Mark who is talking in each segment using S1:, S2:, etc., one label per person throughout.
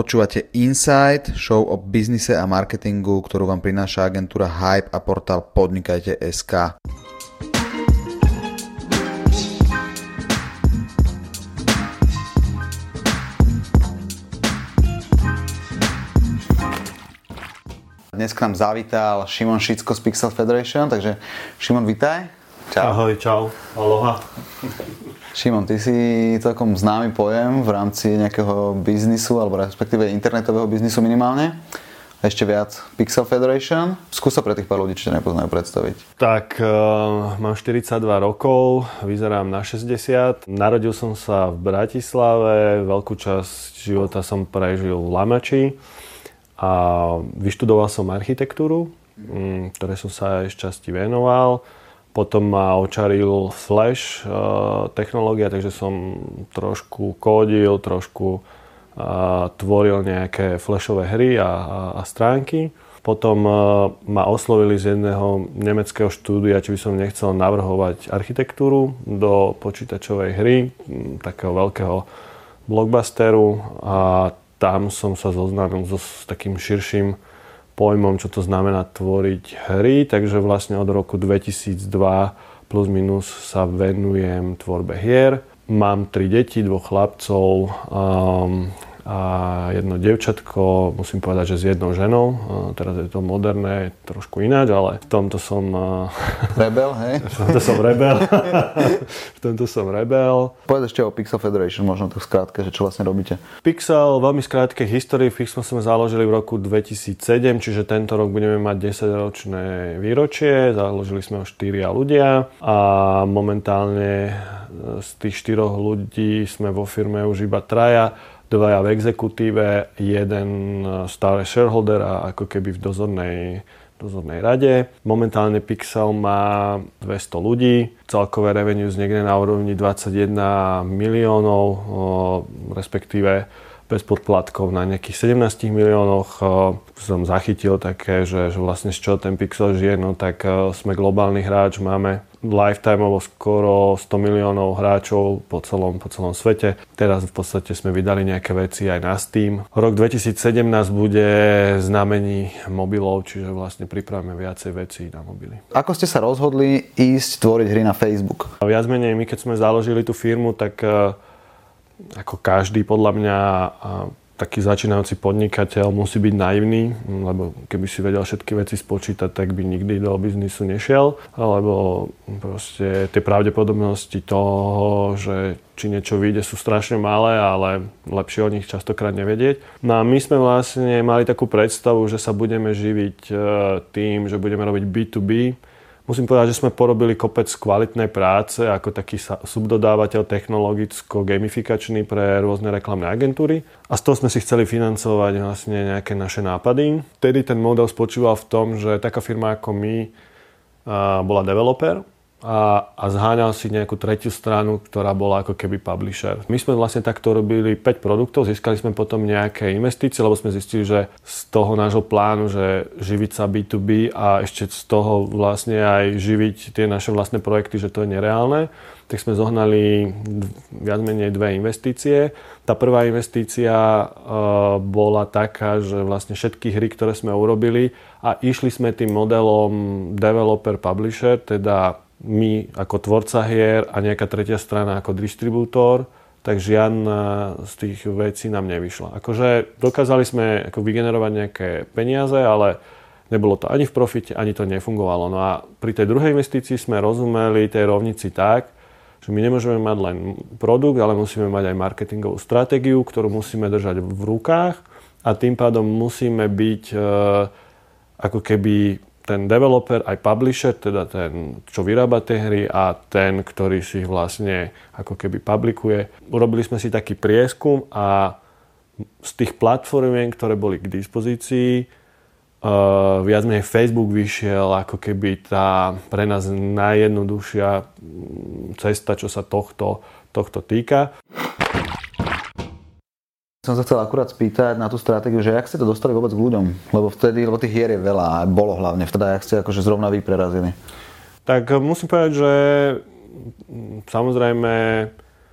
S1: Počúvate Insight, show o biznise a marketingu, ktorú vám prináša agentúra Hype a portál Podnikajte.sk. Dnes k nám zavítal Šimon Šicko z Pixel Federation, takže Šimon, vitaj.
S2: Čau. Ahoj, čau. Aloha.
S1: Šimon, ty si celkom známy pojem v rámci nejakého biznisu, alebo respektíve internetového biznisu minimálne. Ešte viac Pixel Federation. Skús sa pre tých pár ľudí, čo nepoznajú, predstaviť.
S2: Tak, uh, mám 42 rokov, vyzerám na 60. Narodil som sa v Bratislave, veľkú časť života som prežil v Lamači a vyštudoval som architektúru, mm, ktoré som sa aj z časti venoval. Potom ma očaril Flash uh, technológia, takže som trošku kódil, trošku uh, tvoril nejaké flashové hry a, a, a stránky. Potom uh, ma oslovili z jedného nemeckého štúdia, či by som nechcel navrhovať architektúru do počítačovej hry, m, takého veľkého blockbusteru a tam som sa zoznámil so, s takým širším pojmom, čo to znamená tvoriť hry, takže vlastne od roku 2002 plus minus sa venujem tvorbe hier. Mám tri deti, dvoch chlapcov, um, a jedno devčatko, musím povedať, že s jednou ženou. Teraz je to moderné, trošku ináč, ale v tomto som...
S1: Rebel, hej?
S2: v tomto som rebel. v tomto som rebel.
S1: Povedz ešte o Pixel Federation, možno to skrátke, že čo vlastne robíte.
S2: Pixel, veľmi skrátke histórii. Pixel sme založili v roku 2007, čiže tento rok budeme mať 10-ročné výročie. Založili sme ho 4 ľudia a momentálne z tých štyroch ľudí sme vo firme už iba traja dvaja v exekutíve, jeden stále shareholder a ako keby v dozornej, dozornej rade. Momentálne Pixel má 200 ľudí, celkové revenue niekde na úrovni 21 miliónov, respektíve bez podplatkov na nejakých 17 miliónoch. Som zachytil také, že, že vlastne z čoho ten Pixel žije, no tak sme globálny hráč, máme lifetimeovo skoro 100 miliónov hráčov po celom, po celom svete. Teraz v podstate sme vydali nejaké veci aj na Steam. Rok 2017 bude znamení mobilov, čiže vlastne pripravíme viacej vecí na mobily.
S1: Ako ste sa rozhodli ísť tvoriť hry na Facebook?
S2: Viac menej my, keď sme založili tú firmu, tak eh, ako každý podľa mňa taký začínajúci podnikateľ musí byť naivný, lebo keby si vedel všetky veci spočítať, tak by nikdy do biznisu nešiel, alebo proste tie pravdepodobnosti toho, že či niečo vyjde sú strašne malé, ale lepšie o nich častokrát nevedieť. No a my sme vlastne mali takú predstavu, že sa budeme živiť e, tým, že budeme robiť B2B, Musím povedať, že sme porobili kopec kvalitnej práce ako taký subdodávateľ technologicko-gamifikačný pre rôzne reklamné agentúry a z toho sme si chceli financovať vlastne nejaké naše nápady. Vtedy ten model spočíval v tom, že taká firma ako my bola developer, a, a zháňal si nejakú tretiu stranu, ktorá bola ako keby publisher. My sme vlastne takto robili 5 produktov, získali sme potom nejaké investície, lebo sme zistili, že z toho nášho plánu, že živiť sa B2B a ešte z toho vlastne aj živiť tie naše vlastné projekty, že to je nereálne, tak sme zohnali viac menej dve investície. Tá prvá investícia uh, bola taká, že vlastne všetky hry, ktoré sme urobili a išli sme tým modelom developer-publisher, teda my ako tvorca hier a nejaká tretia strana ako distribútor, tak žiadna z tých vecí nám nevyšla. Akože dokázali sme ako vygenerovať nejaké peniaze, ale nebolo to ani v profite, ani to nefungovalo. No a pri tej druhej investícii sme rozumeli tej rovnici tak, že my nemôžeme mať len produkt, ale musíme mať aj marketingovú stratégiu, ktorú musíme držať v rukách a tým pádom musíme byť e, ako keby ten developer, aj publisher, teda ten, čo vyrába tie hry a ten, ktorý si ich vlastne ako keby publikuje. Urobili sme si taký prieskum a z tých platformien, ktoré boli k dispozícii, uh, viac menej Facebook vyšiel ako keby tá pre nás najjednoduchšia cesta, čo sa tohto, tohto týka.
S1: Som sa chcel akurát spýtať na tú stratégiu, že jak ste to dostali vôbec k ľuďom? Lebo vtedy, lebo tých hier je veľa bolo hlavne vtedy, jak ste akože zrovna vy prerazili.
S2: Tak musím povedať, že samozrejme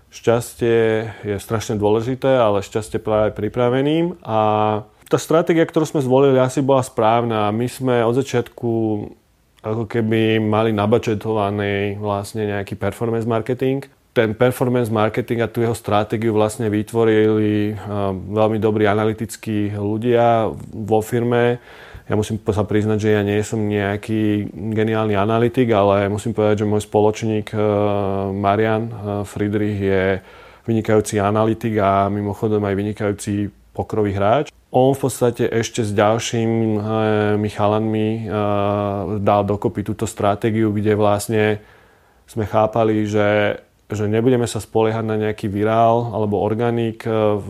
S2: šťastie je strašne dôležité, ale šťastie práve pripraveným a tá stratégia, ktorú sme zvolili, asi bola správna. My sme od začiatku ako keby mali nabačetovaný vlastne nejaký performance marketing. Ten performance marketing a tú jeho stratégiu vlastne vytvorili veľmi dobrí analytickí ľudia vo firme. Ja musím sa priznať, že ja nie som nejaký geniálny analytik, ale musím povedať, že môj spoločník Marian Friedrich je vynikajúci analytik a mimochodom aj vynikajúci pokrový hráč on v podstate ešte s ďalšími chalanmi dal dokopy túto stratégiu, kde vlastne sme chápali, že, že nebudeme sa spoliehať na nejaký virál alebo organik v,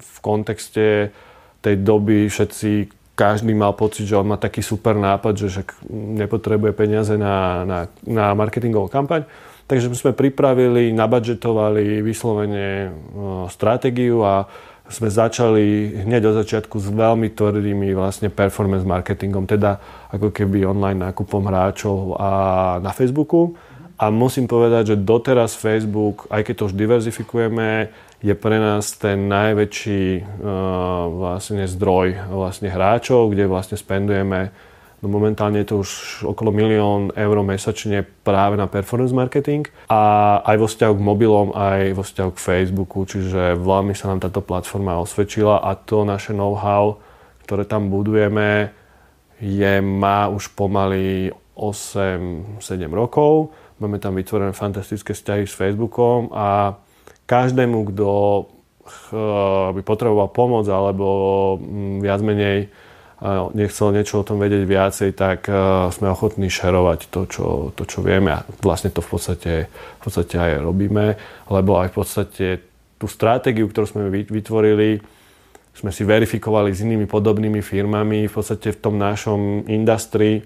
S2: v kontexte tej doby všetci každý mal pocit, že on má taký super nápad, že však nepotrebuje peniaze na, na, na marketingovú kampaň. Takže sme pripravili, nabadžetovali vyslovene stratégiu a sme začali hneď od začiatku s veľmi tvrdými vlastne performance marketingom, teda ako keby online nákupom hráčov a na Facebooku. A musím povedať, že doteraz Facebook, aj keď to už diverzifikujeme, je pre nás ten najväčší uh, vlastne zdroj vlastne hráčov, kde vlastne spendujeme No momentálne je to už okolo milión eur mesačne práve na performance marketing a aj vo vzťahu k mobilom, aj vo vzťahu k Facebooku, čiže veľmi sa nám táto platforma osvedčila a to naše know-how, ktoré tam budujeme, je, má už pomaly 8-7 rokov. Máme tam vytvorené fantastické vzťahy s Facebookom a každému, kto by potreboval pomoc alebo mm, viac menej nechcel niečo o tom vedieť viacej, tak e, sme ochotní šerovať to, čo, to, čo vieme a vlastne to v podstate, v podstate aj robíme, lebo aj v podstate tú stratégiu, ktorú sme vytvorili, sme si verifikovali s inými podobnými firmami. V podstate v tom našom industrii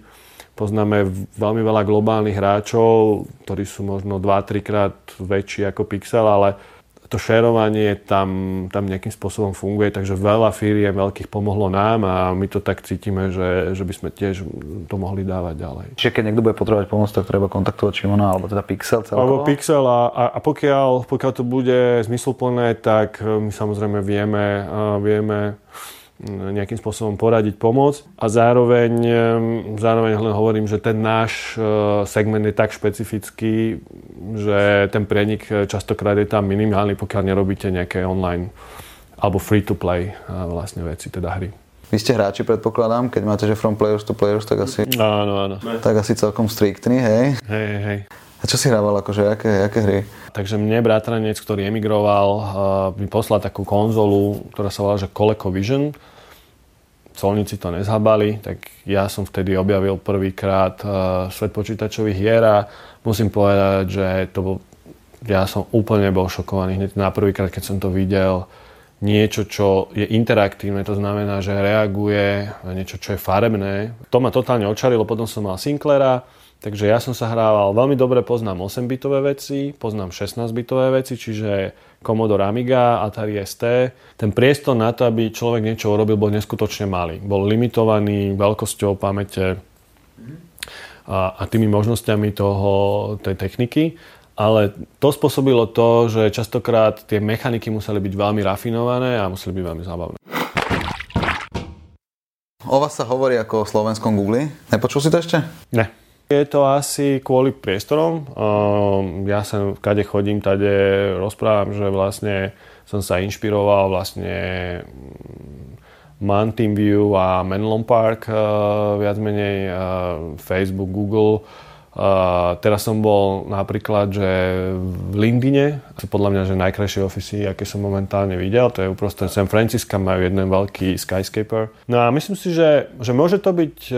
S2: poznáme veľmi veľa globálnych hráčov, ktorí sú možno 2-3 krát väčší ako Pixel, ale to šerovanie tam, tam nejakým spôsobom funguje, takže veľa firiem veľkých pomohlo nám a my to tak cítime, že, že by sme tiež to mohli dávať ďalej.
S1: Čiže keď niekto bude potrebovať pomoc, tak treba kontaktovať Šimona alebo teda Pixel celkovo?
S2: Alebo Pixel a, a, a pokiaľ, pokiaľ to bude zmysluplné, tak my samozrejme vieme, vieme nejakým spôsobom poradiť, pomôcť. A zároveň, zároveň len hovorím, že ten náš e, segment je tak špecifický, že ten prenik častokrát je tam minimálny, pokiaľ nerobíte nejaké online alebo free-to-play e, vlastne veci, teda hry.
S1: Vy ste hráči, predpokladám, keď máte, že from players to players, tak asi,
S2: áno, áno.
S1: Tak asi celkom striktný, hej?
S2: Hej, hej.
S1: A čo si hrával, akože, aké, aké hry?
S2: Takže mne bratranec, ktorý emigroval, uh, mi poslal takú konzolu, ktorá sa volá, že ColecoVision colníci to nezhabali, tak ja som vtedy objavil prvýkrát uh, svet počítačových hier a musím povedať, že to bol, ja som úplne bol šokovaný hneď na prvýkrát, keď som to videl. Niečo, čo je interaktívne, to znamená, že reaguje, niečo, čo je farebné. To ma totálne očarilo, potom som mal Sinclaira, takže ja som sa hrával, veľmi dobre poznám 8-bitové veci, poznám 16-bitové veci, čiže Commodore Amiga, Atari ST. Ten priestor na to, aby človek niečo urobil, bol neskutočne malý. Bol limitovaný veľkosťou pamäte a, a tými možnosťami toho, tej techniky. Ale to spôsobilo to, že častokrát tie mechaniky museli byť veľmi rafinované a museli byť veľmi zábavné.
S1: O vás sa hovorí ako o slovenskom Google. Nepočul si to ešte?
S2: Ne. Je to asi kvôli priestorom. Ehm, ja sa kade chodím, tade rozprávam, že vlastne som sa inšpiroval vlastne mm, Mountain View a Menlon Park, eh, viac menej eh, Facebook, Google. Uh, teraz som bol napríklad, že v Lindine, podľa mňa, že najkrajšie ofisy, aké som momentálne videl, to je uprostred San Francisca, majú jeden veľký skyscaper. No a myslím si, že, že môže to byť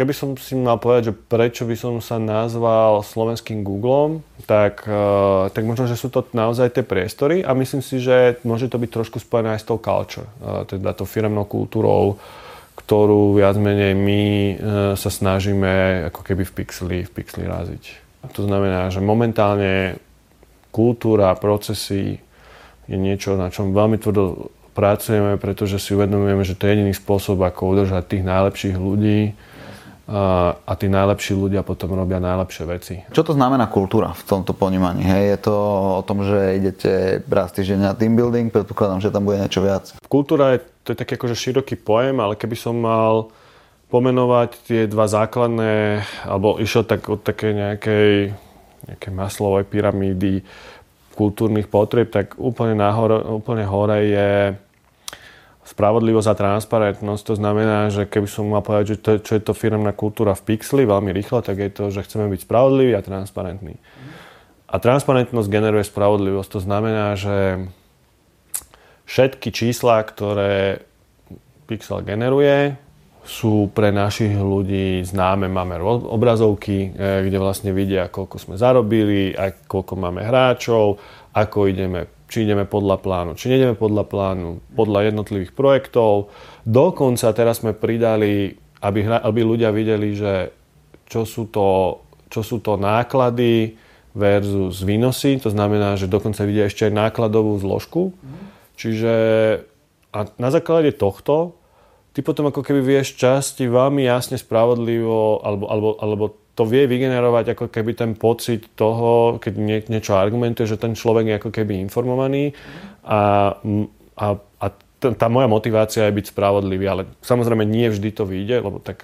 S2: keby som si mal povedať, že prečo by som sa nazval slovenským Googlom, tak, uh, tak možno, že sú to naozaj tie priestory a myslím si, že môže to byť trošku spojené aj s tou culture, uh, teda tou firmnou kultúrou, ktorú viac menej my uh, sa snažíme ako keby v pixeli, v pixeli raziť. To znamená, že momentálne kultúra, procesy je niečo, na čom veľmi tvrdo pracujeme, pretože si uvedomujeme, že to je jediný spôsob, ako udržať tých najlepších ľudí a tí najlepší ľudia potom robia najlepšie veci.
S1: Čo to znamená kultúra v tomto ponímaní? Hej? Je to o tom, že idete raz týždeň na team building, predpokladám, že tam bude niečo viac.
S2: Kultúra je, to je taký akože široký pojem, ale keby som mal pomenovať tie dva základné, alebo išiel tak od také nejakej, nejakej maslovej pyramídy kultúrnych potrieb, tak úplne, nahor, úplne hore je spravodlivosť a transparentnosť. To znamená, že keby som mal povedať, že to, čo je to firmná kultúra v Pixli veľmi rýchlo, tak je to, že chceme byť spravodliví a transparentní. A transparentnosť generuje spravodlivosť. To znamená, že všetky čísla, ktoré Pixel generuje, sú pre našich ľudí známe. Máme obrazovky, e, kde vlastne vidia, koľko sme zarobili, a koľko máme hráčov, ako ideme či ideme podľa plánu, či nejdeme podľa plánu, podľa jednotlivých projektov. Dokonca teraz sme pridali, aby, aby ľudia videli, že čo sú, to, čo sú to náklady versus výnosy, to znamená, že dokonca vidia ešte aj nákladovú zložku. Čiže a na základe tohto ty potom ako keby vieš časti veľmi jasne, spravodlivo alebo, alebo, alebo to vie vygenerovať ako keby ten pocit toho, keď nie, niečo argumentuje, že ten človek je ako keby informovaný a, a, a tá moja motivácia je byť spravodlivý, ale samozrejme nie vždy to vyjde, lebo tak,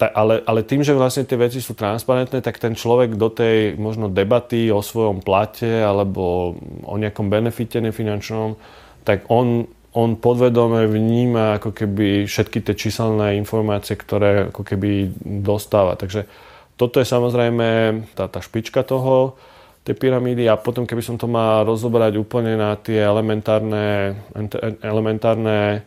S2: ta, ale, ale tým, že vlastne tie veci sú transparentné, tak ten človek do tej možno debaty o svojom plate alebo o nejakom benefite nefinančnom, tak on on podvedome vníma ako keby všetky tie číselné informácie, ktoré ako keby dostáva. Takže toto je samozrejme tá, tá špička toho, tej pyramídy. A potom keby som to mal rozobrať úplne na tie elementárne, elementárne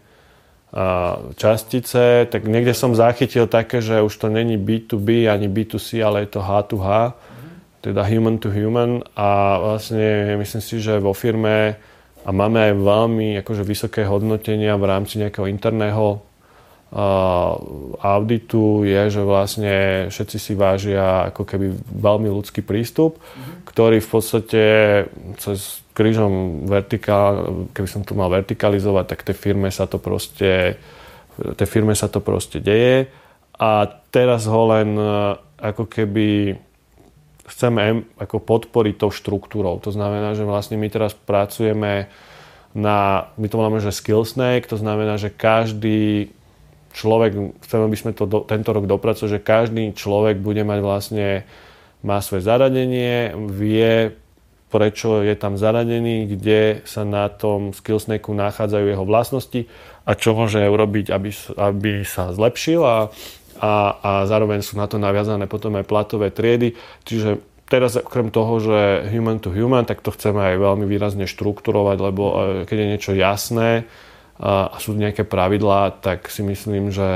S2: častice, tak niekde som zachytil také, že už to není B2B ani B2C, ale je to H2H, teda human to human. A vlastne myslím si, že vo firme a máme aj veľmi akože vysoké hodnotenia v rámci nejakého interného auditu je, že vlastne všetci si vážia ako keby veľmi ľudský prístup, mm-hmm. ktorý v podstate cez krížom vertikál, keby som to mal vertikalizovať, tak tej firme sa to proste tej firme sa to proste deje a teraz ho len ako keby chceme ako podporiť tou štruktúrou. To znamená, že vlastne my teraz pracujeme na, my to voláme, že skill snake, to znamená, že každý človek, chceme, aby sme to do, tento rok dopracovali, že každý človek bude mať vlastne, má svoje zaradenie, vie, prečo je tam zaradený, kde sa na tom skill snake nachádzajú jeho vlastnosti a čo môže urobiť, aby, aby sa zlepšil a a, a zároveň sú na to naviazané potom aj platové triedy. Čiže teraz okrem toho, že human to human, tak to chceme aj veľmi výrazne štrukturovať, lebo e, keď je niečo jasné a sú nejaké pravidlá, tak si myslím, že,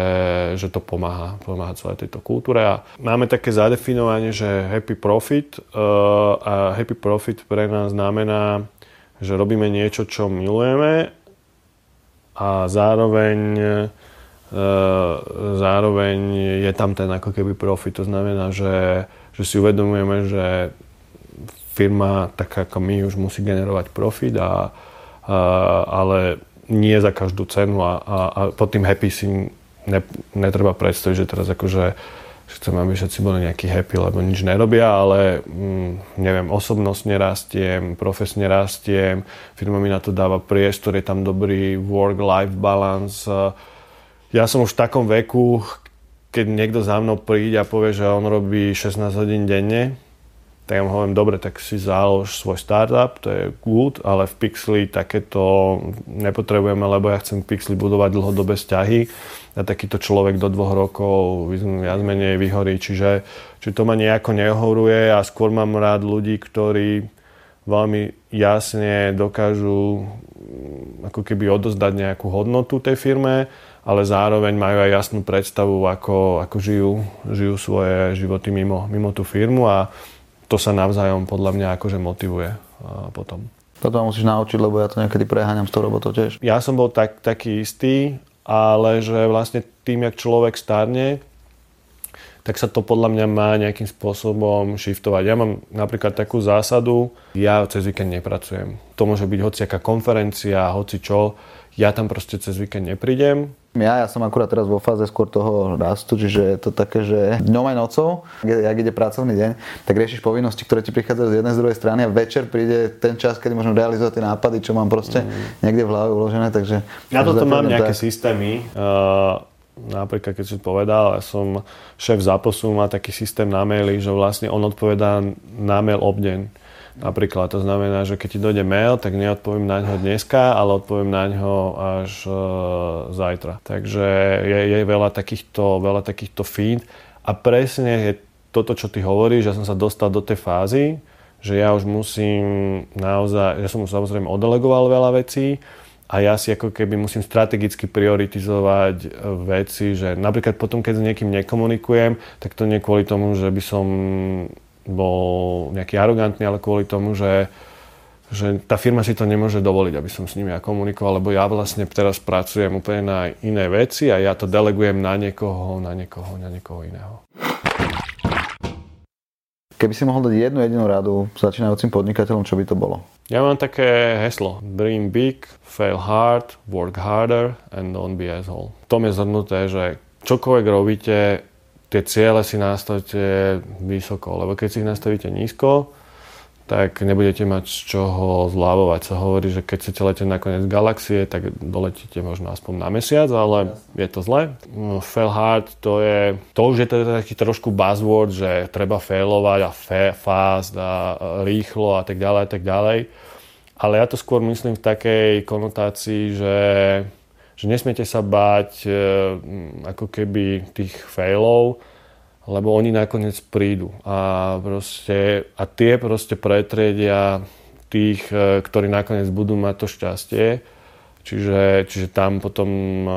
S2: že to pomáha, pomáha celej tejto kultúre. A máme také zadefinovanie, že happy profit e, a happy profit pre nás znamená, že robíme niečo, čo milujeme a zároveň E, zároveň je tam ten ako keby profit. To znamená, že, že si uvedomujeme, že firma, tak ako my, už musí generovať profit, a, a, ale nie za každú cenu a, a, a pod tým happy si ne, netreba predstaviť, že teraz akože že chcem, aby všetci boli nejakí happy, lebo nič nerobia, ale mm, neviem, osobnostne rastiem, profesne rastiem, firma mi na to dáva priestor, je tam dobrý work-life balance, ja som už v takom veku, keď niekto za mnou príde a povie, že on robí 16 hodín denne, tak ja mu hovorím, dobre, tak si zálož svoj startup, to je good, ale v Pixli takéto nepotrebujeme, lebo ja chcem v Pixli budovať dlhodobé vzťahy a takýto človek do dvoch rokov viac menej vyhorí. Čiže, čiže to ma nejako nehoruje a skôr mám rád ľudí, ktorí veľmi jasne dokážu ako keby odozdať nejakú hodnotu tej firme ale zároveň majú aj jasnú predstavu, ako, ako žijú, žijú svoje životy mimo, mimo tú firmu a to sa navzájom podľa mňa akože motivuje potom.
S1: Toto musíš naučiť, lebo ja to niekedy preháňam s tou robotou tiež.
S2: Ja som bol tak, taký istý, ale že vlastne tým, jak človek starne, tak sa to podľa mňa má nejakým spôsobom shiftovať. Ja mám napríklad takú zásadu, ja cez víkend nepracujem. To môže byť hociaká konferencia, hoci čo, ja tam proste cez víkend neprídem.
S1: Ja, ja som akurát teraz vo fáze skôr toho rastu, čiže je to také, že dňom aj nocou, ak ide pracovný deň, tak riešiš povinnosti, ktoré ti prichádzajú z jednej z druhej strany a večer príde ten čas, kedy môžem realizovať tie nápady, čo mám proste mm. niekde v hlave uložené, takže...
S2: Ja toto mám nejaké tak. systémy, uh, napríklad keď si povedal, ja som šéf záposu, má taký systém na maily, že vlastne on odpovedá na mail obdeň Napríklad to znamená, že keď ti dojde mail, tak neodpoviem na ňo dneska, ale odpoviem na ňo až e, zajtra. Takže je, je veľa takýchto, veľa takýchto feed a presne je toto, čo ty hovoríš, že som sa dostal do tej fázy, že ja už musím naozaj, ja som samozrejme odelegoval veľa vecí, a ja si ako keby musím strategicky prioritizovať e, veci, že napríklad potom, keď s niekým nekomunikujem, tak to nie kvôli tomu, že by som bol nejaký arogantný, ale kvôli tomu, že, že tá firma si to nemôže dovoliť, aby som s nimi ja komunikoval, lebo ja vlastne teraz pracujem úplne na iné veci a ja to delegujem na niekoho, na niekoho, na niekoho iného.
S1: Keby si mohol dať jednu jedinú radu začínajúcim podnikateľom, čo by to bolo?
S2: Ja mám také heslo. Dream big, fail hard, work harder and don't be asshole. To je zhrnuté, že čokoľvek robíte, tie ciele si nastavte vysoko, lebo keď si ich nastavíte nízko, tak nebudete mať z čoho zľavovať. Sa hovorí, že keď chcete letieť na koniec galaxie, tak doletíte možno aspoň na mesiac, ale je to zle. No, fail hard, to je, to už je teda taký trošku buzzword, že treba failovať a fa- fast a rýchlo a tak ďalej a tak ďalej. Ale ja to skôr myslím v takej konotácii, že že nesmiete sa báť e, ako keby tých failov, lebo oni nakoniec prídu a, proste, a tie proste pretriedia tých, e, ktorí nakoniec budú mať to šťastie. Čiže, čiže tam potom e,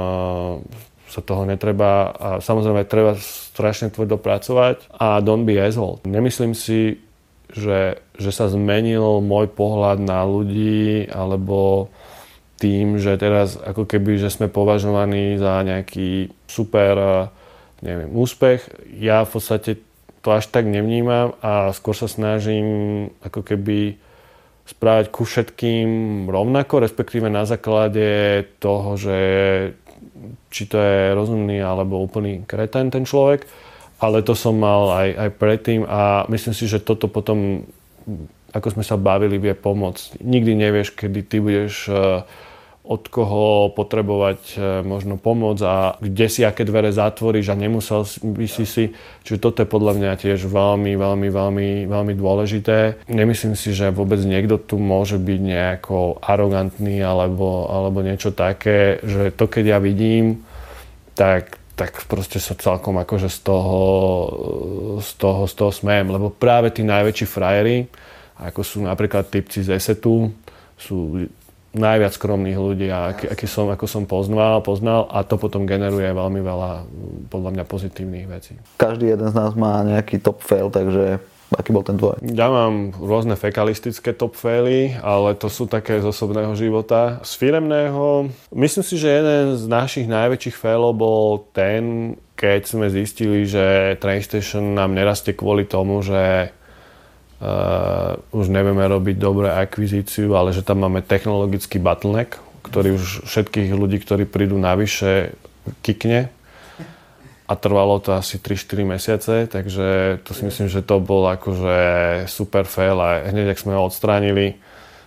S2: sa toho netreba a samozrejme treba strašne tvrdo pracovať a don't be asshole. Nemyslím si, že, že sa zmenil môj pohľad na ľudí alebo tým, že teraz ako keby, že sme považovaní za nejaký super eh, neviem, úspech. Ja v podstate to až tak nevnímam a skôr sa snažím ako keby správať ku všetkým rovnako, respektíve na základe toho, že či to je rozumný alebo úplný kreten ten človek, ale to som mal aj, aj predtým a myslím si, že toto potom, ako sme sa bavili, vie pomôcť. Nikdy nevieš, kedy ty budeš uh, od koho potrebovať e, možno pomoc a kde si aké dvere zatvoríš a nemusel by si si. Čiže toto je podľa mňa tiež veľmi, veľmi, veľmi, veľmi dôležité. Nemyslím si, že vôbec niekto tu môže byť nejako arogantný alebo, alebo niečo také, že to keď ja vidím, tak tak proste sa celkom akože z toho, z toho, z toho smejem, lebo práve tí najväčší frajery, ako sú napríklad typci z ESETu, sú najviac skromných ľudí, aký, aký som, ako som poznal, poznal a to potom generuje veľmi veľa podľa mňa pozitívnych vecí.
S1: Každý jeden z nás má nejaký top fail, takže aký bol ten tvoj?
S2: Ja mám rôzne fekalistické top faily, ale to sú také z osobného života. Z firemného, myslím si, že jeden z našich najväčších failov bol ten, keď sme zistili, že TrainStation nám nerastie kvôli tomu, že Už nevieme robiť dobré akvizíciu, ale že tam máme technologický bottleneck, ktorý už všetkých ľudí, ktorí prídu navyše, kikne. A trvalo to asi 3-4 mesiace, takže to si myslím, že to bol akože super fail a hneď, ak sme ho odstránili,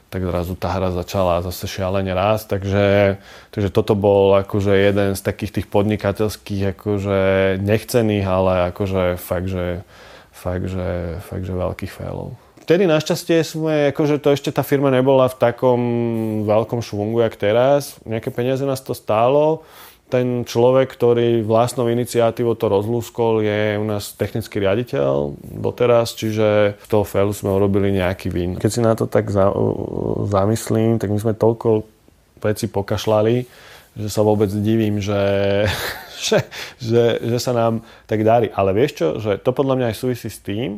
S2: tak zrazu tá hra začala zase šialene rásť, takže, takže toto bol akože jeden z takých tých podnikateľských akože nechcených, ale akože fakt, že fakt, že, fakt, že veľkých failov. Vtedy našťastie sme, akože to ešte tá firma nebola v takom veľkom švungu, jak teraz. Nejaké peniaze nás to stálo. Ten človek, ktorý vlastnou iniciatívou to rozlúskol, je u nás technický riaditeľ doteraz, čiže z toho failu sme urobili nejaký vin. Keď si na to tak za, zamyslím, tak my sme toľko veci pokašľali, že sa vôbec divím, že, že, že, že sa nám tak darí. Ale vieš čo, že to podľa mňa aj súvisí s tým,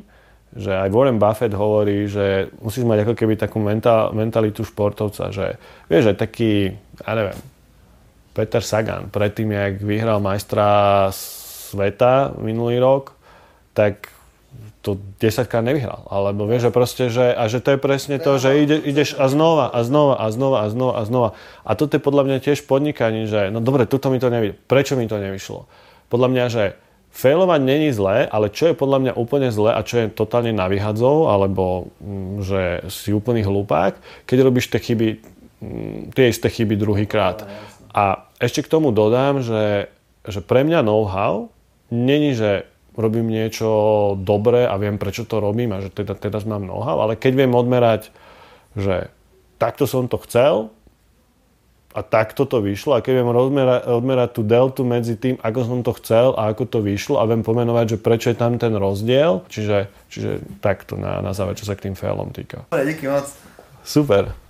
S2: že aj Warren Buffett hovorí, že musíš mať ako keby takú mental, mentalitu športovca, že vieš, že taký, ja neviem, Peter Sagan, predtým, jak vyhral majstra sveta minulý rok, tak to 10 krát nevyhral. Alebo vieš, že proste, že, a že to je presne to, že ide, ideš a znova a znova a znova a znova a znova. A toto je podľa mňa tiež podnikanie, že no dobre, tuto mi to nevyšlo. Prečo mi to nevyšlo? Podľa mňa, že failovať není zlé, ale čo je podľa mňa úplne zlé a čo je totálne na vyhadzov, alebo mm, že si úplný hlupák, keď robíš tie chyby, mm, tie isté chyby druhýkrát. A ešte k tomu dodám, že, že pre mňa know-how není, že robím niečo dobré a viem, prečo to robím a že teda, teda mám know-how, ale keď viem odmerať, že takto som to chcel a takto to vyšlo a keď viem odmerať, odmerať tú deltu medzi tým, ako som to chcel a ako to vyšlo a viem pomenovať, že prečo je tam ten rozdiel, čiže, čiže takto na, na záver, čo sa k tým failom týka.
S1: Díky moc.
S2: Super.